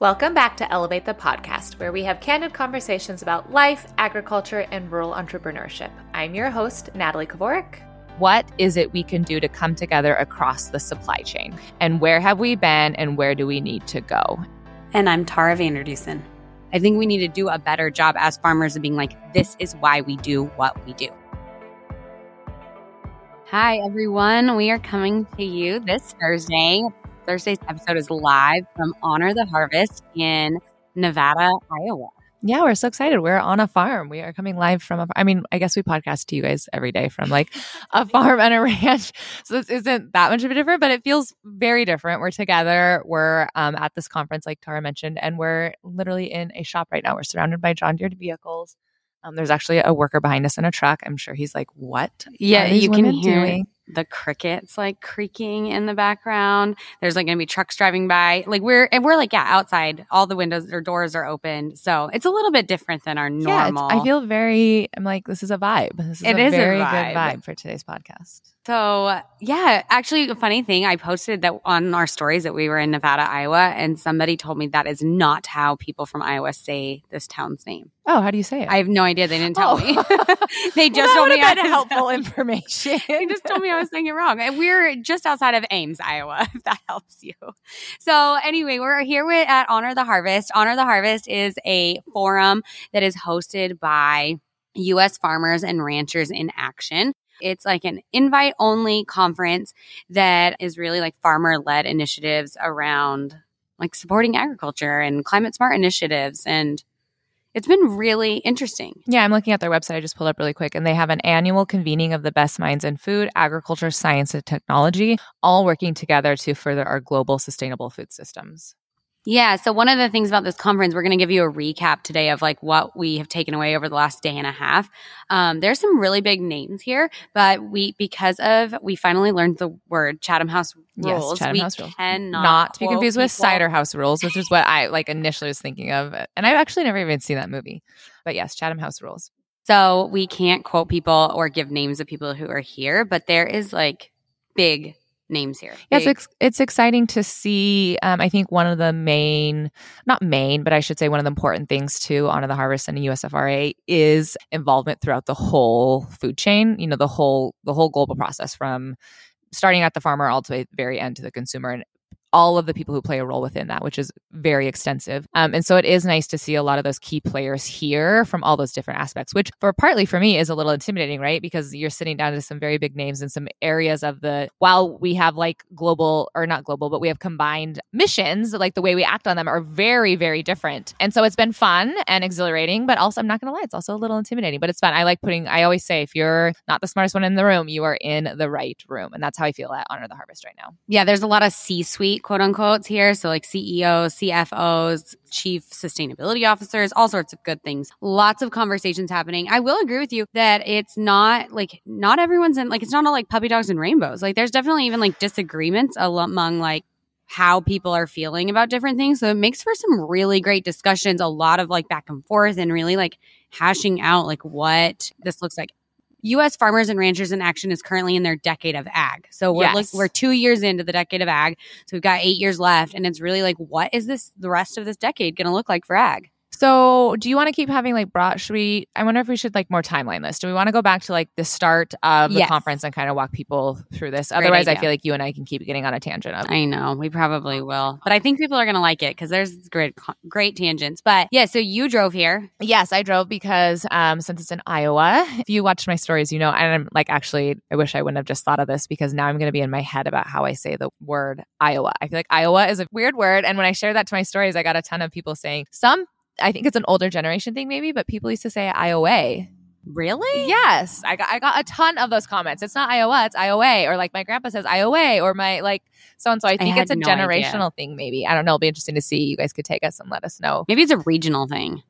Welcome back to Elevate the Podcast, where we have candid conversations about life, agriculture, and rural entrepreneurship. I'm your host, Natalie Kovarik. What is it we can do to come together across the supply chain? And where have we been and where do we need to go? And I'm Tara Vander Dussen. I think we need to do a better job as farmers of being like, this is why we do what we do. Hi, everyone. We are coming to you this Thursday. Thursday's episode is live from Honor the Harvest in Nevada, Iowa. Yeah, we're so excited. We're on a farm. We are coming live from a I mean, I guess we podcast to you guys every day from like a farm and a ranch. So this isn't that much of a different, but it feels very different. We're together. We're um, at this conference, like Tara mentioned, and we're literally in a shop right now. We're surrounded by John Deere vehicles. Um, there's actually a worker behind us in a truck. I'm sure he's like, "What? Yeah, you can hear doing? The crickets like creaking in the background. There's like going to be trucks driving by. Like we're and we're like yeah outside. All the windows or doors are open, so it's a little bit different than our normal. Yeah, I feel very. I'm like this is a vibe. This is it a is very a good vibe for today's podcast. So yeah, actually, a funny thing, I posted that on our stories that we were in Nevada, Iowa, and somebody told me that is not how people from Iowa say this town's name. Oh, how do you say it? I have no idea. They didn't tell Oh. me. they just well, told me I was- helpful information. they just told me I was saying it wrong. And we're just outside of Ames, Iowa, if that helps you. So anyway, we're here with, at Honor the Harvest. Honor the Harvest is a forum that is hosted by U.S. farmers and ranchers in action. It's like an invite only conference that is really like farmer led initiatives around like supporting agriculture and climate smart initiatives. And it's been really interesting. Yeah, I'm looking at their website. I just pulled up really quick, and they have an annual convening of the best minds in food, agriculture, science, and technology, all working together to further our global sustainable food systems. Yeah. So one of the things about this conference, we're going to give you a recap today of like what we have taken away over the last day and a half. Um, there's some really big names here, but we because of we finally learned the word Chatham House rules. Yes. Chatham we House rules. cannot Not to be confused with people- Cider House Rules, which is what I like initially was thinking of, and I've actually never even seen that movie. But yes, Chatham House Rules. So we can't quote people or give names of people who are here, but there is like big names here. Yeah, it's it's exciting to see. Um, I think one of the main, not main, but I should say one of the important things to Honor the Harvest and the USFRA is involvement throughout the whole food chain. You know, the whole the whole global process from starting at the farmer all the way to the very end to the consumer and all of the people who play a role within that, which is very extensive. Um, and so it is nice to see a lot of those key players here from all those different aspects, which for partly for me is a little intimidating, right? Because you're sitting down to some very big names in some areas of the, while we have like global or not global, but we have combined missions, like the way we act on them are very, very different. And so it's been fun and exhilarating, but also I'm not going to lie, it's also a little intimidating, but it's fun. I like putting, I always say, if you're not the smartest one in the room, you are in the right room. And that's how I feel at Honor the Harvest right now. Yeah, there's a lot of C suite, quote unquote, here. So, like CEOs, CFOs, chief sustainability officers, all sorts of good things. Lots of conversations happening. I will agree with you that it's not like, not everyone's in, like, it's not all like puppy dogs and rainbows. Like, there's definitely even like disagreements among like, how people are feeling about different things. So it makes for some really great discussions, a lot of like back and forth and really like hashing out like what this looks like. U.S. Farmers and Ranchers in Action is currently in their decade of ag. So we're Yes. look, we're two years into the decade of ag. So we've got eight years left, and it's really like, what is this the rest of this decade going to look like for ag? So, do you want to keep having like broad? Should we? I wonder if we should like more timeline this. Do we want to go back to like the start of the Yes. conference and kind of walk people through this? Great Otherwise, I feel like you and I can keep getting on a tangent of. I know we probably will, but I think people are going to like it because there's great great tangents. But yeah, so you drove here. Yes, I drove because um, since it's in Iowa, if you watch my stories, you know, and I'm like, actually, I wish I wouldn't have just thought of this because now I'm going to be in my head about how I say the word Iowa. I feel like Iowa is a weird word. And when I share that to my stories, I got a ton of people saying some, I think it's an older generation thing maybe, but people used to say IOA. Really? Yes, I got I got a ton of those comments. It's not Iowa, it's Iowa, or like my grandpa says IOA or my like so and so. I think had it's a no idea. generational thing. Maybe I don't know. It'll be interesting to see. You guys could take us and let us know. Maybe it's a regional thing.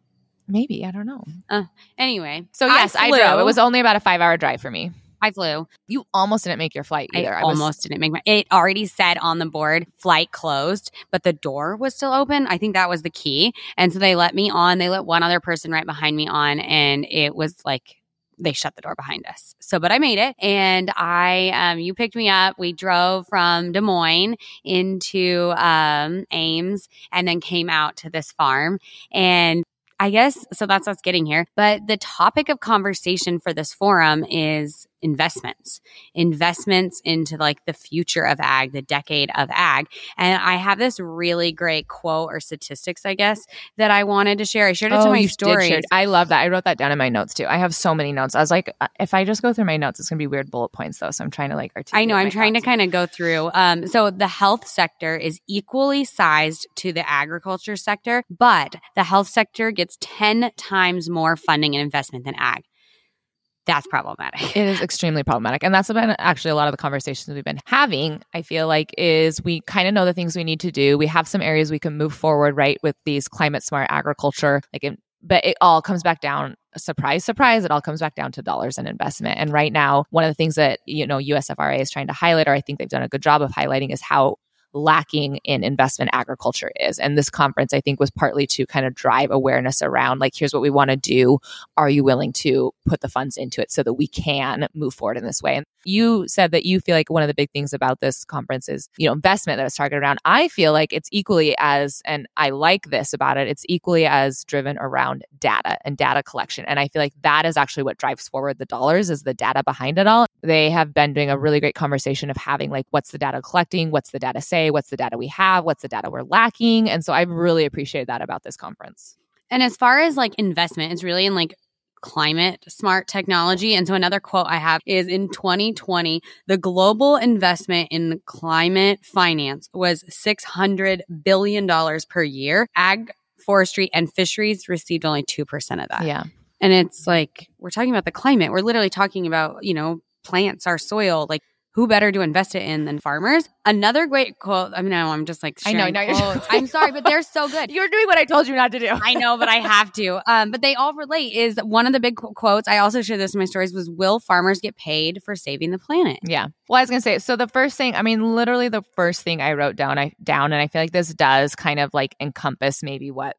Maybe I don't know. Uh, anyway, So yes, I, flew. drove. It was only about a five hour drive for me. I flew. You almost didn't make your flight either. I was- almost didn't make my. It already said on the board flight closed, but the door was still open. I think that was the key, and so they let me on. They let one other person right behind me on, and it was like they shut the door behind us. So, but I made it and I, um, you picked me up. We drove from Des Moines into, um, Ames and then came out to this farm and I guess so that's us getting here. But the topic of conversation for this forum is investments, investments into like the future of ag, the decade of ag. And I have this really great quote or statistics, I guess, that I wanted to share. I shared it oh, to my story. I love that. I wrote that down in my notes too. I have so many notes. I was like, uh, if I just go through my notes, it's gonna be weird bullet points though. So I'm trying to like articulate. I know. I'm trying to kind of go through. Um, so the health sector is equally sized to the agriculture sector, but the health sector gets 10 times more funding and investment than ag that's problematic. It is extremely problematic. And that's been actually a lot of the conversations we've been having. I feel like is we kind of know the things we need to do. We have some areas we can move forward, right, with these climate smart agriculture. Like, but it all comes back down. Surprise, surprise! It all comes back down to dollars and investment. And right now, one of the things that you know USFRA is trying to highlight, or I think they've done a good job of highlighting, is how lacking in investment agriculture is. And this conference, I think, was partly to kind of drive awareness around like, here's what we want to do. Are you willing to put the funds into it so that we can move forward in this way? And you said that you feel like one of the big things about this conference is, you know, investment that was targeted around. I feel like it's equally as, and I like this about it, it's equally as driven around data and data collection. And I feel like that is actually what drives forward the dollars is the data behind it all. They have been doing a really great conversation of having like, what's the data collecting? What's the data say? What's the data we have? What's the data we're lacking? And so I really appreciate that about this conference. And as far as like investment, it's really in like climate smart technology. And so another quote I have is in 2020, the global investment in climate finance was $600 billion per year. Ag, forestry, and fisheries received only 2% of that. Yeah. And it's like, we're talking about the climate. We're literally talking about, you know, plants, our soil, like who better to invest it in than farmers? Another great quote. I mean, I'm just like, I know, no, I'm sorry, but they're so good. You're doing what I told you not to do. I know, but I have to. Um, but they all relate. Is one of the big quotes. I also shared this in my stories. Was will farmers get paid for saving the planet? Yeah. Well, I was gonna say. So the first thing, I mean, literally the first thing I wrote down, I down, and I feel like this does kind of like encompass maybe what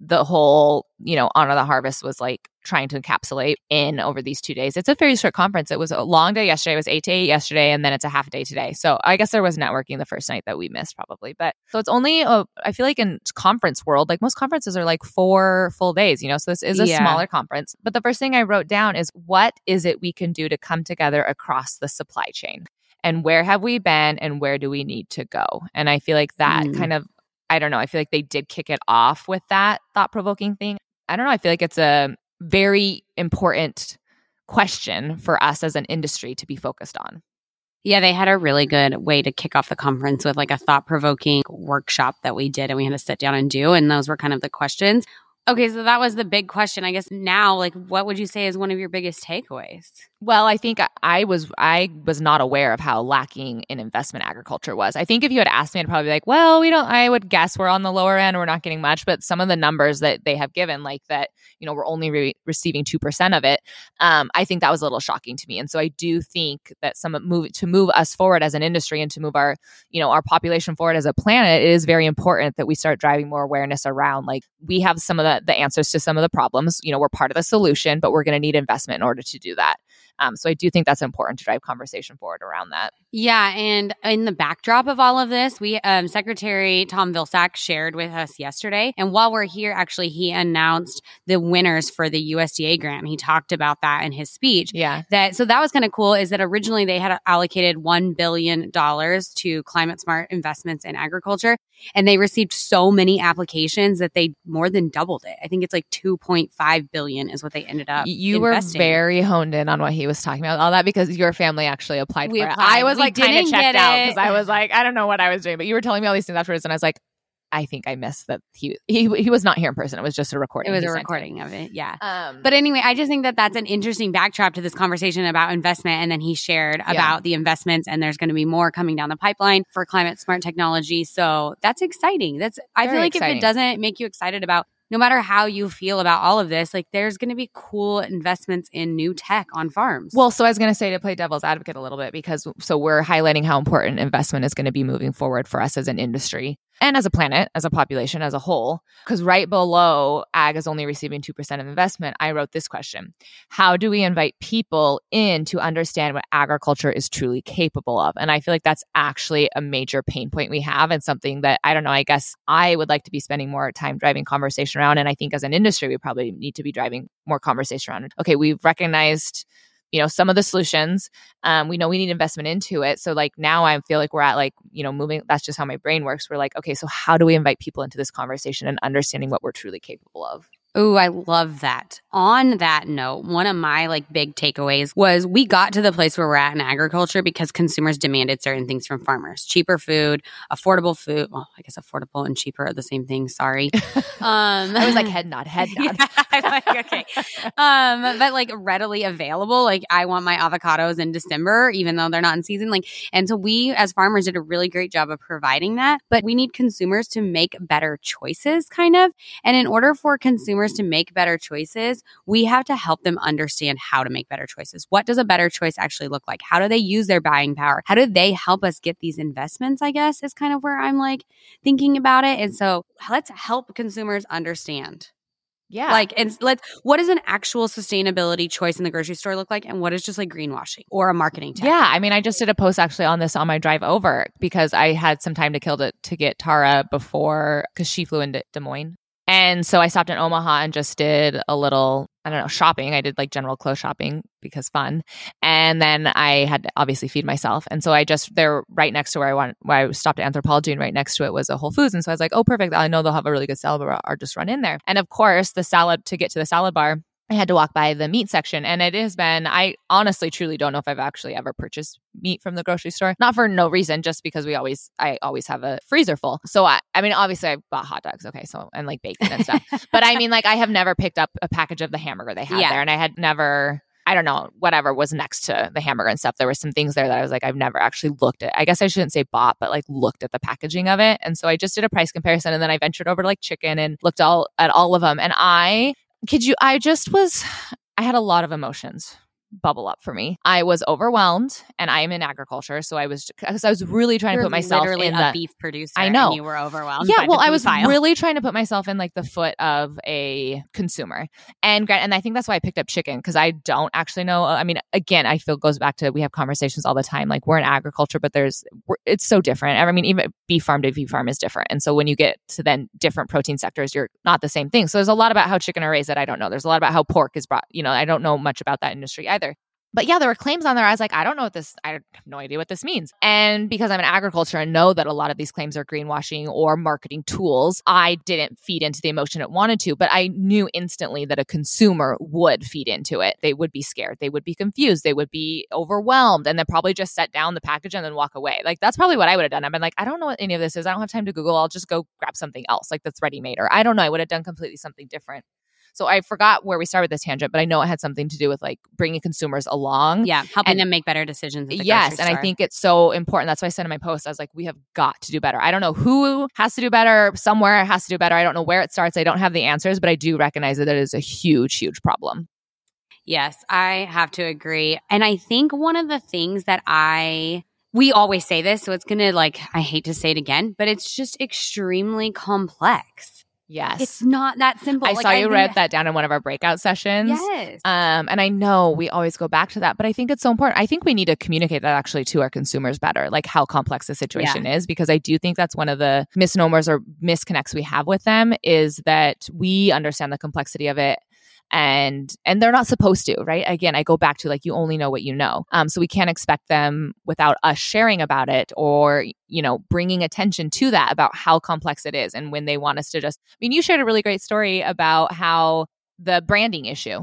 the whole, you know, honor the harvest was like trying to encapsulate in over these two days. It's a very short conference. It was a long day yesterday. It was eight to eight yesterday, and then it's a half day today. So I guess there was networking the first night that we missed probably. But so it's only a, I feel like in conference world, like most conferences are like four full days, you know. So this is a yeah. smaller conference. But the first thing I wrote down is what is it we can do to come together across the supply chain? And where have we been and where do we need to go? And I feel like that mm. kind of I don't know. I feel like they did kick it off with that thought provoking thing. I don't know. I feel like it's a very important question for us as an industry to be focused on. Yeah, they had a really good way to kick off the conference with like a thought provoking workshop that we did and we had to sit down and do. And those were kind of the questions. Okay, so that was the big question. I guess now, like, what would you say is one of your biggest takeaways? Well, I think I was I was not aware of how lacking in investment agriculture was. I think if you had asked me, I'd probably be like, "Well, we don't." I would guess we're on the lower end. We're not getting much, but some of the numbers that they have given, like that, you know, we're only re- receiving two percent of it. Um, I think that was a little shocking to me, and so I do think that some move to move us forward as an industry and to move our, you know, our population forward as a planet, it is very important that we start driving more awareness around. Like we have some of the the answers to some of the problems. You know, we're part of the solution, but we're going to need investment in order to do that. Um, so I do think that's important to drive conversation forward around that. Yeah, and in the backdrop of all of this, we um, Secretary Tom Vilsack shared with us yesterday, and while we're here, actually, he announced the winners for the USDA grant. He talked about that in his speech. Yeah, that so that was kind of cool. Is that originally they had allocated one billion dollars to climate smart investments in agriculture, and they received so many applications that they more than doubled it. I think it's like two point five billion is what they ended up. You investing. were very honed in on what he was talking about all that because your family actually applied we for applied. it. I was we like kind of checked out because I was like, I don't know what I was doing, but you were telling me all these things afterwards, and I was like, I think I missed that he he he was not here in person. It was just a recording. It was a recording of it. Yeah. Um, but anyway, I just think that that's an interesting backdrop to this conversation about investment. And then he shared yeah. about the investments, and there's going to be more coming down the pipeline for climate smart technology. So that's exciting. That's I feel like exciting. if it doesn't make you excited about no matter how you feel about all of this, like there's going to be cool investments in new tech on farms. Well, so I was going to say to play devil's advocate a little bit because so we're highlighting how important investment is going to be moving forward for us as an industry. And as a planet, as a population as a whole. Because right below ag is only receiving 2% of investment, I wrote this question How do we invite people in to understand what agriculture is truly capable of? And I feel like that's actually a major pain point we have and something that I don't know, I guess I would like to be spending more time driving conversation around. And I think as an industry, we probably need to be driving more conversation around. Okay, we've recognized you know some of the solutions um, we know we need investment into it. So like now i feel like we're at like you know moving that's just how my brain works. We're like okay so how do we invite people into this conversation and understanding what we're truly capable of Oh, I love that. On that note, one of my like big takeaways was we got to the place where we're at in agriculture because consumers demanded certain things from farmers. Cheaper food, affordable food. Well, I guess affordable and cheaper are the same thing. Sorry. Um, I was like head nod, head nod. Yeah, like, okay. Um, but like readily available. Like I want my avocados in December, even though they're not in season. Like, and so we as farmers did a really great job of providing that. But we need consumers to make better choices, kind of. And in order for consumers consumers to make better choices, we have to help them understand how to make better choices. What does a better choice actually look like? How do they use their buying power? How do they help us get these investments? I guess is kind of where I'm like thinking about it. And so let's help consumers understand. Yeah. Like, and let's, what does an actual sustainability choice in the grocery store look like? And what is just like greenwashing or a marketing tactic? Yeah. I mean, I just did a post actually on this on my drive over because I had some time to kill to, to get Tara before, because she flew into Des Moines and so I stopped in Omaha and just did a little, I don't know, shopping. I did like general clothes shopping because fun. And then I had to obviously feed myself. And so I just, they're right next to where I went, where I stopped at Anthropologie and right next to it was a Whole Foods. And so I was like, oh, perfect. I know they'll have a really good salad bar. I'll just run in there. And of course, the salad, to get to the salad bar, I had to walk by the meat section and it has been, I honestly truly don't know if I've actually ever purchased meat from the grocery store. Not for no reason, just because we always, I always have a freezer full. So I, I mean, obviously I bought hot dogs. Okay. So, and like bacon and stuff. but I mean, like I have never picked up a package of the hamburger they had yeah. there and I had never, I don't know, whatever was next to the hamburger and stuff. There were some things there that I was like, I've never actually looked at. I guess I shouldn't say bought, but like looked at the packaging of it. And so I just did a price comparison and then I ventured over to like chicken and looked all at all of them. And I kid you, I just was I had a lot of emotions bubble up for me. I was overwhelmed, and I am in agriculture, so I was because I was mm. really trying You're to put myself in a the beef producer. I know you were overwhelmed. Yeah, well, I was file. really trying to put myself in like the foot of a consumer, and and I think that's why I picked up chicken because I don't actually know. Uh, I mean, again, I feel goes back to we have conversations all the time. Like we're in agriculture, but there's it's so different. I mean, even beef farm to beef farm is different, and so when you get to then different protein sectors, you're not the same thing. So there's a lot about how chicken are raised that I don't know. There's a lot about how pork is brought. You know, I don't know much about that industry either but yeah, there were claims on there. I was like, I don't know what this, I have no idea what this means. And because I'm in agriculture and know that a lot of these claims are greenwashing or marketing tools, I didn't feed into the emotion it wanted to, but I knew instantly that a consumer would feed into it. They would be scared. They would be confused. They would be overwhelmed and then probably just set down the package and then walk away. Like that's probably what I would have done. I've been like, I don't know what any of this is. I don't have time to Google. I'll just go grab something else like that's ready made. Or I don't know. I would have done completely something different. So I forgot where we started this tangent, but I know it had something to do with like bringing consumers along. Yeah, helping and, them make better decisions. yes, and I think it's so important. That's why I said in my post, I was like, we have got to do better. I don't know who has to do better. Somewhere has to do better. I don't know where it starts. I don't have the answers, but I do recognize that it is a huge, huge problem. Yes, I have to agree. And I think one of the things that I we always say this, so it's going to like, I hate to say it again, but it's just extremely complex. Yes. It's not that simple. I like, saw you I that down in one of our breakout sessions. Yes. Um, and I know we always go back to that, but I think it's so important. I think we need to communicate that actually to our consumers better, like how complex the situation yeah. is, because I do think that's one of the misnomers or misconnects we have with them is that we understand the complexity of it and and they're not supposed to right? Again i go back to like you only know what you know. Um, so we can't expect them without us sharing about it or you know bringing attention to that about how complex it is and when they want us to just i mean you shared a really great story about how the branding issue.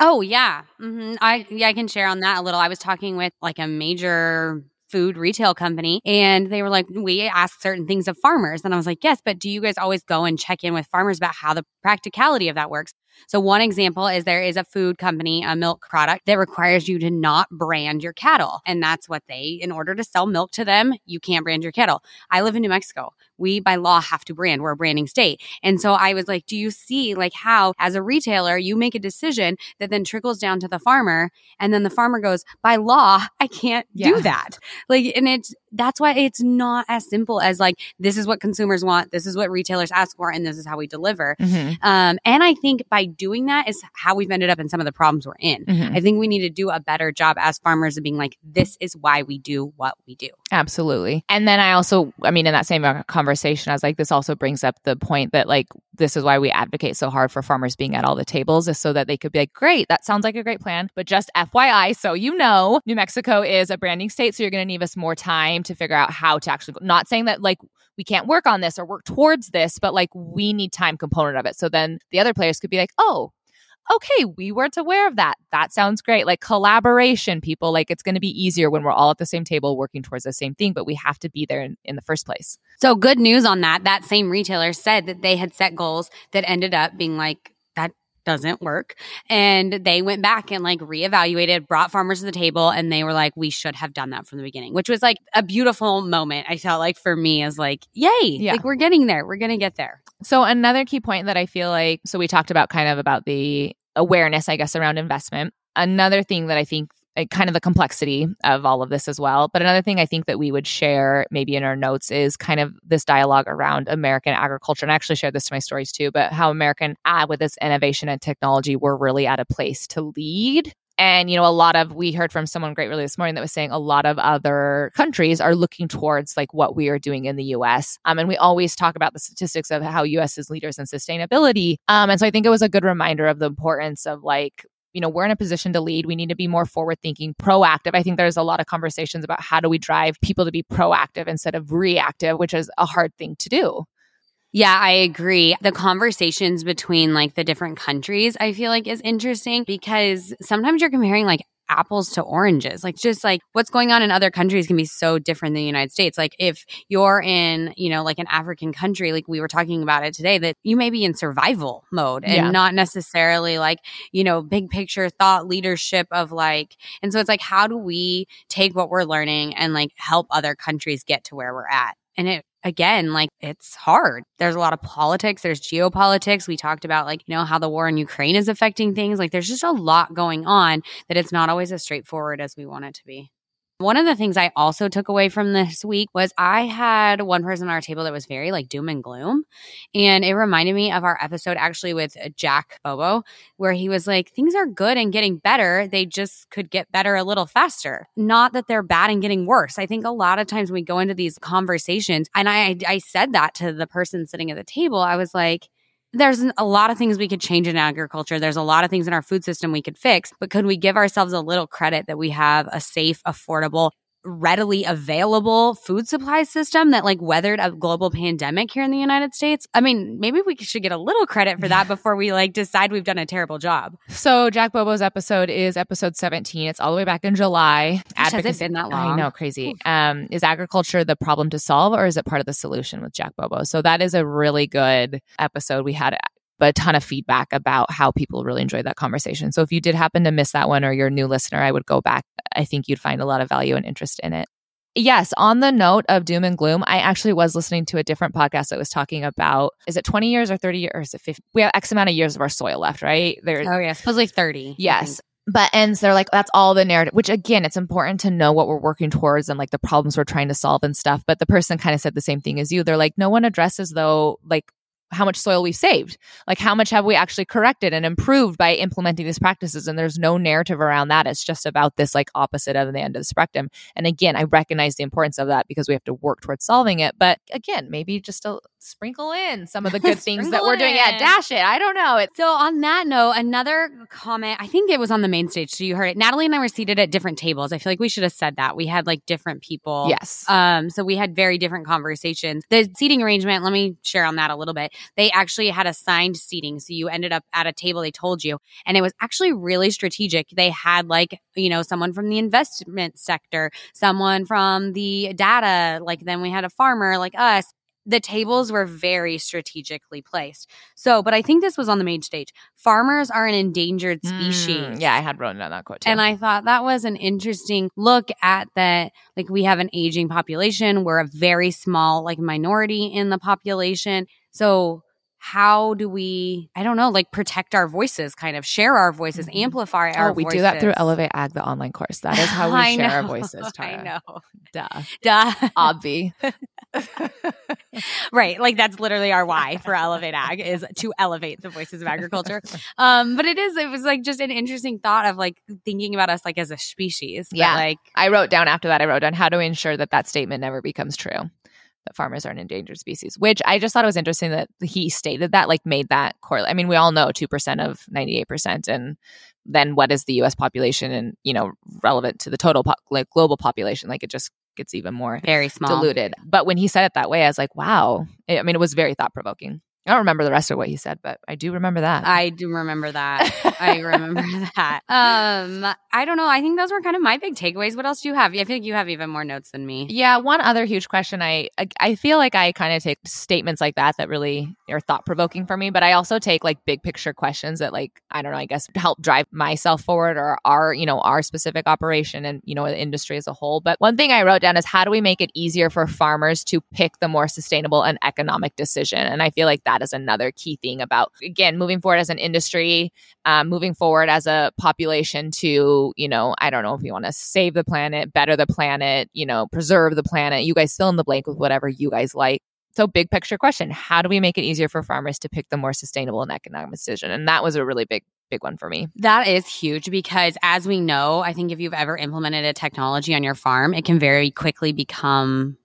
Oh yeah. Mm-hmm. i yeah i can share on that a little. I was talking with like a major food retail company and they were like we ask certain things of farmers. And i was like yes but do you guys always go and check in with farmers about how the practicality of that works So one example is there is a food company, a milk product that requires you to not brand your cattle. And that's what they, in order to sell milk to them, you can't brand your cattle. I live in New Mexico. We by law have to brand. We're a branding state. And so I was like, do you see like how as a retailer, you make a decision that then trickles down to the farmer and then the farmer goes, by law, I can't yeah. do that. Like, and it's, that's why it's not as simple as like, this is what consumers want. This is what retailers ask for. And this is how we deliver. Mm-hmm. Um, and I think by doing that is how we've ended up in some of the problems we're in. Mm-hmm. I think we need to do a better job as farmers of being like, this is why we do what we do. Absolutely. And then I also, I mean, in that same conversation, I was like, this also brings up the point that like, this is why we advocate so hard for farmers being at all the tables is so that they could be like, great, that sounds like a great plan. But just FYI, so you know, New Mexico is a branding state. So you're going to need us more time to figure out how to actually, not saying that like we can't work on this or work towards this, but like we need time component of it. So then the other players could be like, oh, okay, we weren't aware of that. That sounds great. Like collaboration, people, like it's going to be easier when we're all at the same table working towards the same thing, but we have to be there in, in the first place. So, good news on that. That same retailer said that they had set goals that ended up being like, that doesn't work. And they went back and like reevaluated, brought farmers to the table, and they were like, we should have done that from the beginning, which was like a beautiful moment. I felt like for me as like, yay, yeah. like we're getting there. We're going to get there. So another key point that I feel like, so we talked about kind of about the awareness, I guess, around investment. Another thing that I think uh, kind of the complexity of all of this as well. But another thing I think that we would share maybe in our notes is kind of this dialogue around American agriculture. And I actually shared this to my stories too, but how American ag with this innovation and technology, we're really at a place to lead and, you know, a lot of, we heard from someone great really this morning that was saying a lot of other countries are looking towards like what we are doing in the US. Um, and we always talk about the statistics of how US is leaders in sustainability. Um, and so I think it was a good reminder of the importance of like, you know, we're in a position to lead. We need to be more forward thinking, proactive. I think there's a lot of conversations about how do we drive people to be proactive instead of reactive, which is a hard thing to do. Yeah, I agree. The conversations between like the different countries, I feel like is interesting because sometimes you're comparing like apples to oranges. Like just like what's going on in other countries can be so different than the United States. Like if you're in, you know, like an African country, like we were talking about it today, that you may be in survival mode and yeah. not necessarily like, you know, big picture thought leadership of like, and so it's like, how do we take what we're learning and like help other countries get to where we're at? And it again, like it's hard. There's a lot of politics, there's geopolitics. We talked about like, you know, how the war in Ukraine is affecting things. Like there's just a lot going on that it's not always as straightforward as we want it to be. One of the things I also took away from this week was I had one person on our table that was very like doom and gloom. And it reminded me of our episode actually with uh, Jack Bobo, where he was like, things are good and getting better. They just could get better a little faster. Not that they're bad and getting worse. I think a lot of times we go into these conversations, and I, I said that to the person sitting at the table. I was like, there's a lot of things we could change in agriculture. There's a lot of things in our food system we could fix, but could we give ourselves a little credit that we have a safe, affordable, readily available food supply system that like weathered a global pandemic here in the United States. I mean, maybe we should get a little credit for that before we like decide we've done a terrible job. So Jack Bobo's episode is episode 17. It's all the way back in July. Has it been that long? I know, crazy. Um, is agriculture the problem to solve or is it part of the solution with Jack Bobo? So that is a really good episode. We had a ton of feedback about how people really enjoyed that conversation. So if you did happen to miss that one or you're a new listener, I would go back. I think you'd find a lot of value and interest in it. Yes, on the note of doom and gloom, I actually was listening to a different podcast that was talking about is it 20 years or 30 years or is it 50? We have X amount of years of our soil left, right? There, oh, yeah, supposedly 30. Yes. But ends, they're like, that's all the narrative, which again, it's important to know what we're working towards and like the problems we're trying to solve and stuff. But the person kind of said the same thing as you. They're like, no one addresses though, like how much soil we've saved. Like how much have we actually corrected and improved by implementing these practices? And there's no narrative around that. It's just about this like opposite of the end of the spectrum. And again, I recognize the importance of that because we have to work towards solving it. But again, maybe just a sprinkle in some of the good things that we're doing. Yeah, dash it. I don't know. It. So on that note, another comment, I think it was on the main stage. So you heard it. Natalie and I were seated at different tables. I feel like we should have said that. We had like different people. Yes. Um, so we had very different conversations. The seating arrangement, let me share on that a little bit. They actually had assigned seating. So you ended up at a table they told you. And it was actually really strategic. They had like, you know, someone from the investment sector, someone from the data, like then we had a farmer like us the tables were very strategically placed. So, but I think this was on the main stage. Farmers are an endangered species. Mm, yeah, I had written down that quote too. And I thought that was an interesting look at that. Like, we have an aging population. We're a very small, like, minority in the population. So, how do we, I don't know, like protect our voices, kind of share our voices, Mhm. amplify our oh, we voices? do that through Elevate Ag, the online course. That is how we share our voices. Tara. I know. Duh. Duh. Obvi. right. Like that's literally our why for Elevate Ag is to elevate the voices of agriculture. Um, but it is, it was like just an interesting thought of like thinking about us like as a species. Yeah. Like, I wrote down after that, I wrote down how to ensure that that statement never becomes true. That farmers are an endangered species, which I just thought it was interesting that he stated that, like, made that correlate. I mean, we all know 2% of 98%. And then what is the US population and, you know, relevant to the total po- like global population? Like, it just gets even more very small. diluted. But when he said it that way, I was like, wow. I mean, it was very thought provoking. I don't remember the rest of what he said, but I do remember that. I do remember that. I remember that. Um, I don't know. I think those were kind of my big takeaways. What else do you have? I feel like you have even more notes than me. Yeah, one other huge question. I I- I feel like I kind of take statements like that that really are thought provoking for me, but I also take like big picture questions that like I don't know, I guess help drive myself forward or our you know our specific operation and you know the industry as a whole. But one thing I wrote down is how do we make it easier for farmers to pick the more sustainable and economic decision? And I feel like that is another key thing about again moving forward as an industry, um, moving forward as a population to you know I don't know if you want to save the planet, better the planet, you know preserve the planet. You guys fill in the blank with whatever you guys like. So big picture question, how do we make it easier for farmers to pick the more sustainable and economic decision? And that was a really big big one for me. That is huge because, as we know, I think if you've ever implemented a technology on your farm, it can very quickly become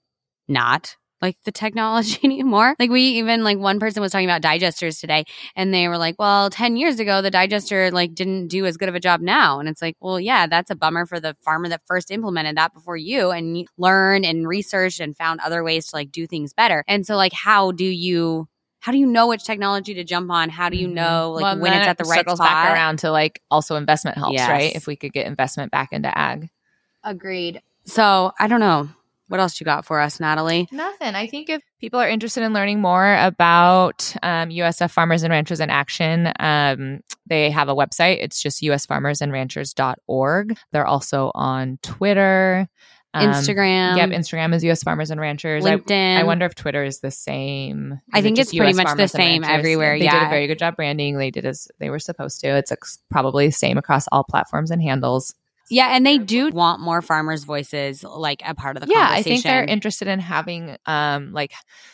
not like the technology anymore. Like we even like one person was talking about digesters today and they were like, "Well, 10 years ago the digester like didn't do as good of a job now." And it's like, "Well, yeah, that's a bummer for the farmer that first implemented that before you and you learned and researched and found other ways to like do things better." And so like how do you how do you know which technology to jump on? How do you Mhm. know like Well, when it's at the right circles spot? back around to like also investment helps, Yes. right? If we could get investment back into ag. Agreed. So I don't know. What else you got for us, Natalie? Nothing. I think if people are interested in learning more about um, USF Farmers and Ranchers in Action, um, they have a website. It's just usfarmersandranchers.org. They're also on Twitter. Um, Instagram. Yep, Instagram is US Farmers and Ranchers. LinkedIn. I wonder if Twitter is the same. I Is it think it's pretty US much the Farmers and same everywhere, They did a very good job branding. They did as they were supposed to. It's probably the same across all platforms and handles. Yeah, and they do want more farmers' voices like a part of the yeah, I think they're interested in having um like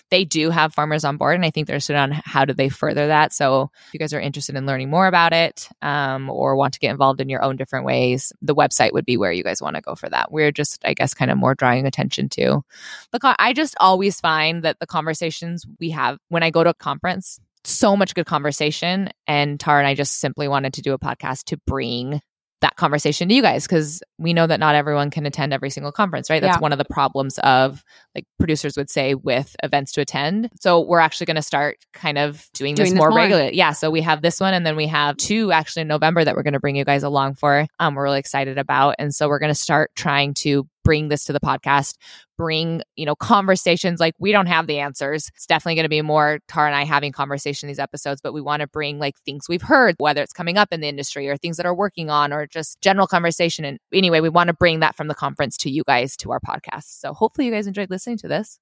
they do have farmers on board and I think they're interested on how do they further that. So if you guys are interested in learning more about it um or want to get involved in your own different ways, the website would be where you guys want to go for that. We're just I guess kind of more drawing attention to the con- I just always find that the conversations we have when I go to a conference so much good conversation and Tara and I just simply wanted to do a podcast to bring that conversation to you guys because we know that not everyone can attend every single conference, right? That's Yeah. one of the problems of like producers would say with events to attend. So we're actually going to start kind of doing, Doing this this more, more. regularly. Yeah. So we have this one and then we have two actually in November that we're going to bring you guys along for. Um, we're really excited about. And so we're going to start trying to bring this to the podcast bring you know conversations like we don't have the answers. It's definitely going to be more tara and i having conversation these episodes but we want to bring like things we've heard whether it's coming up in the industry or things that are working on or just general conversation. And anyway we want to bring that from the conference to you guys to our podcast. So hopefully you guys enjoyed listening to this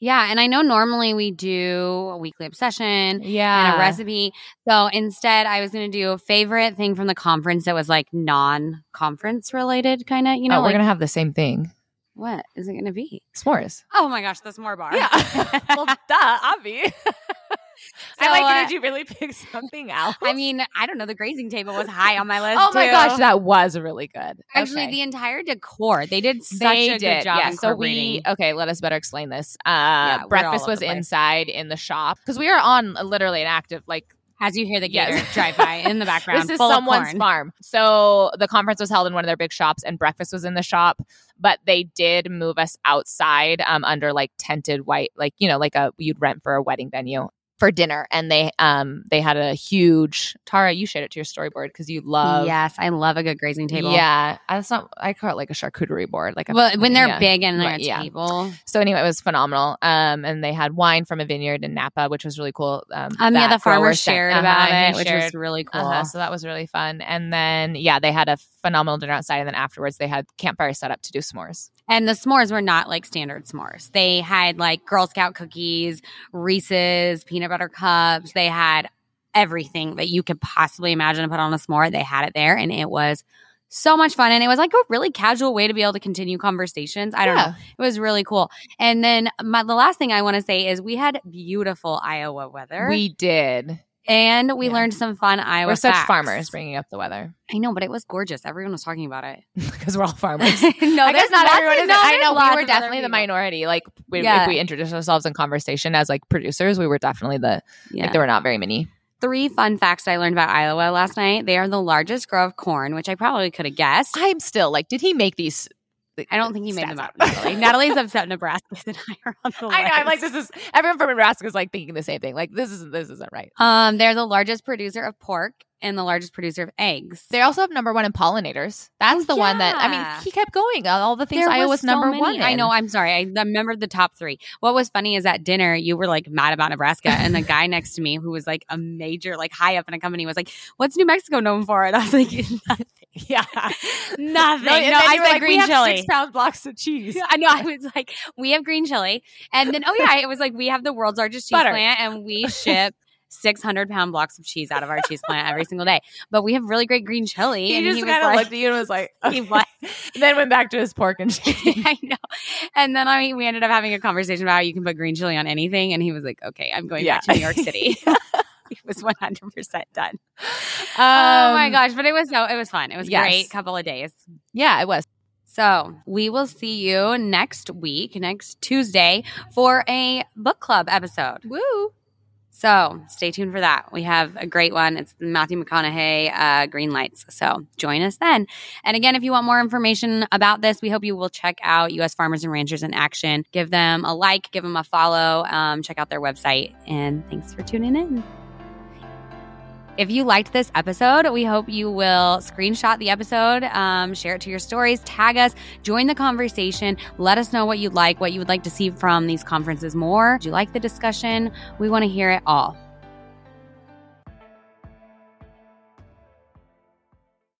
Yeah, and I know normally we do a weekly obsession yeah and a recipe. So instead, I was going to do a favorite thing from the conference that was like non-conference related, kind of. You oh, know, oh, we're like gonna have the same thing what is it going to be? s'mores Oh my gosh, the s'more bar. well duh obvi i like uh, it did you really pick something else I mean, I don't know. The grazing table was high on my list. oh my too. gosh that was really good Actually, Okay. the entire decor, they did such they a did, good job yeah. So we okay. Let us better explain this. Uh, we're breakfast was inside in the shop because we are on literally an active like As you hear the Yes. drive by in the background, this is full someone's farm. So the conference was held in one of their big shops, and breakfast was in the shop. But they did move us outside um, under like tented white, like you know, like a you'd rent for a wedding venue. For dinner and they um they had a huge Tara you shared it to your storyboard because you love yes, I love a good grazing table. yeah that's not I call it like a charcuterie board like a, Well, when they're yeah. big and they're a yeah. table. so anyway it was phenomenal um and they had wine from a vineyard in Napa which was really cool um, Um, yeah, the farmer grower sent- shared uh-huh, about it, which shared- was really cool. uh-huh, so that was really fun and then yeah they had a phenomenal dinner outside and then afterwards they had campfire set up to do s'mores And the s'mores were not like standard s'mores. They had like Girl Scout cookies, Reese's, peanut butter cups. They had everything that you could possibly imagine to put on a s'more. They had it there and it was so much fun. And it was like a really casual way to be able to continue conversations. I don't know. It was really cool. And then my, the last thing I want to say is we had beautiful Iowa weather. we did and we Yeah. learned some fun Iowa we're such facts. farmers bringing up the weather I know, but it was gorgeous. Everyone was talking about it. because we're all farmers no, I guess there's not everyone is. no, I know we were definitely the minority. Like we, Yeah. if we introduced ourselves in conversation as like producers, we were definitely the Yeah. like there were not very many. Three fun facts I learned about Iowa last night. They are the largest grow of corn, which I probably could have guessed. I'm still like, did he make these? I don't think he made them up. Natalie. Natalie's upset Nebraska and I are on the I know. I'm like, this is everyone from Nebraska is like thinking the same thing. Like this isn't this isn't right. Um, they're the largest producer of pork and the largest producer of eggs. They also have number one in pollinators. That's Oh, the one that I mean. He kept going. on All the things There was so number many. one. I know. I'm sorry. I remembered the top three. What was funny is at dinner, you were like mad about Nebraska, and the guy next to me, who was like a major, like high up in a company, was like, "What's New Mexico known for?" And I was like, "Nothing." yeah, Nothing. No, No, I said like, green we have chili. six pound blocks of cheese. I know. I was like, we have green chili. And then, oh, yeah, it was like, we have the world's largest cheese Butter. plant and we ship 600 pound blocks of cheese out of our cheese plant every single day. But we have really great green chili. He and just he kind of like, looked at you and was like, He okay. then went back to his pork and cheese. I know. And then I mean, we ended up having a conversation about how you can put green chili on anything. And he was like, okay, I'm going back to New York City. he was 100% done. oh my Um, gosh. But it was so, it was fun. It was Yes. great couple of days. Yeah, it was. So we will see you next week, next Tuesday, for a book club episode. Woo. So stay tuned for that. We have a great one. It's Matthew McConaughey uh, Green Lights. So join us then. And again, if you want more information about this, we hope you will check out U.S. Farmers and Ranchers in Action. Give them a like, give them a follow, um, check out their website. And thanks for tuning in. If you liked this episode, we hope you will screenshot the episode, um, share it to your stories, tag us, join the conversation. Let us know what you'd like, what you would like to see from these conferences more. Do you like the discussion? We want to hear it all.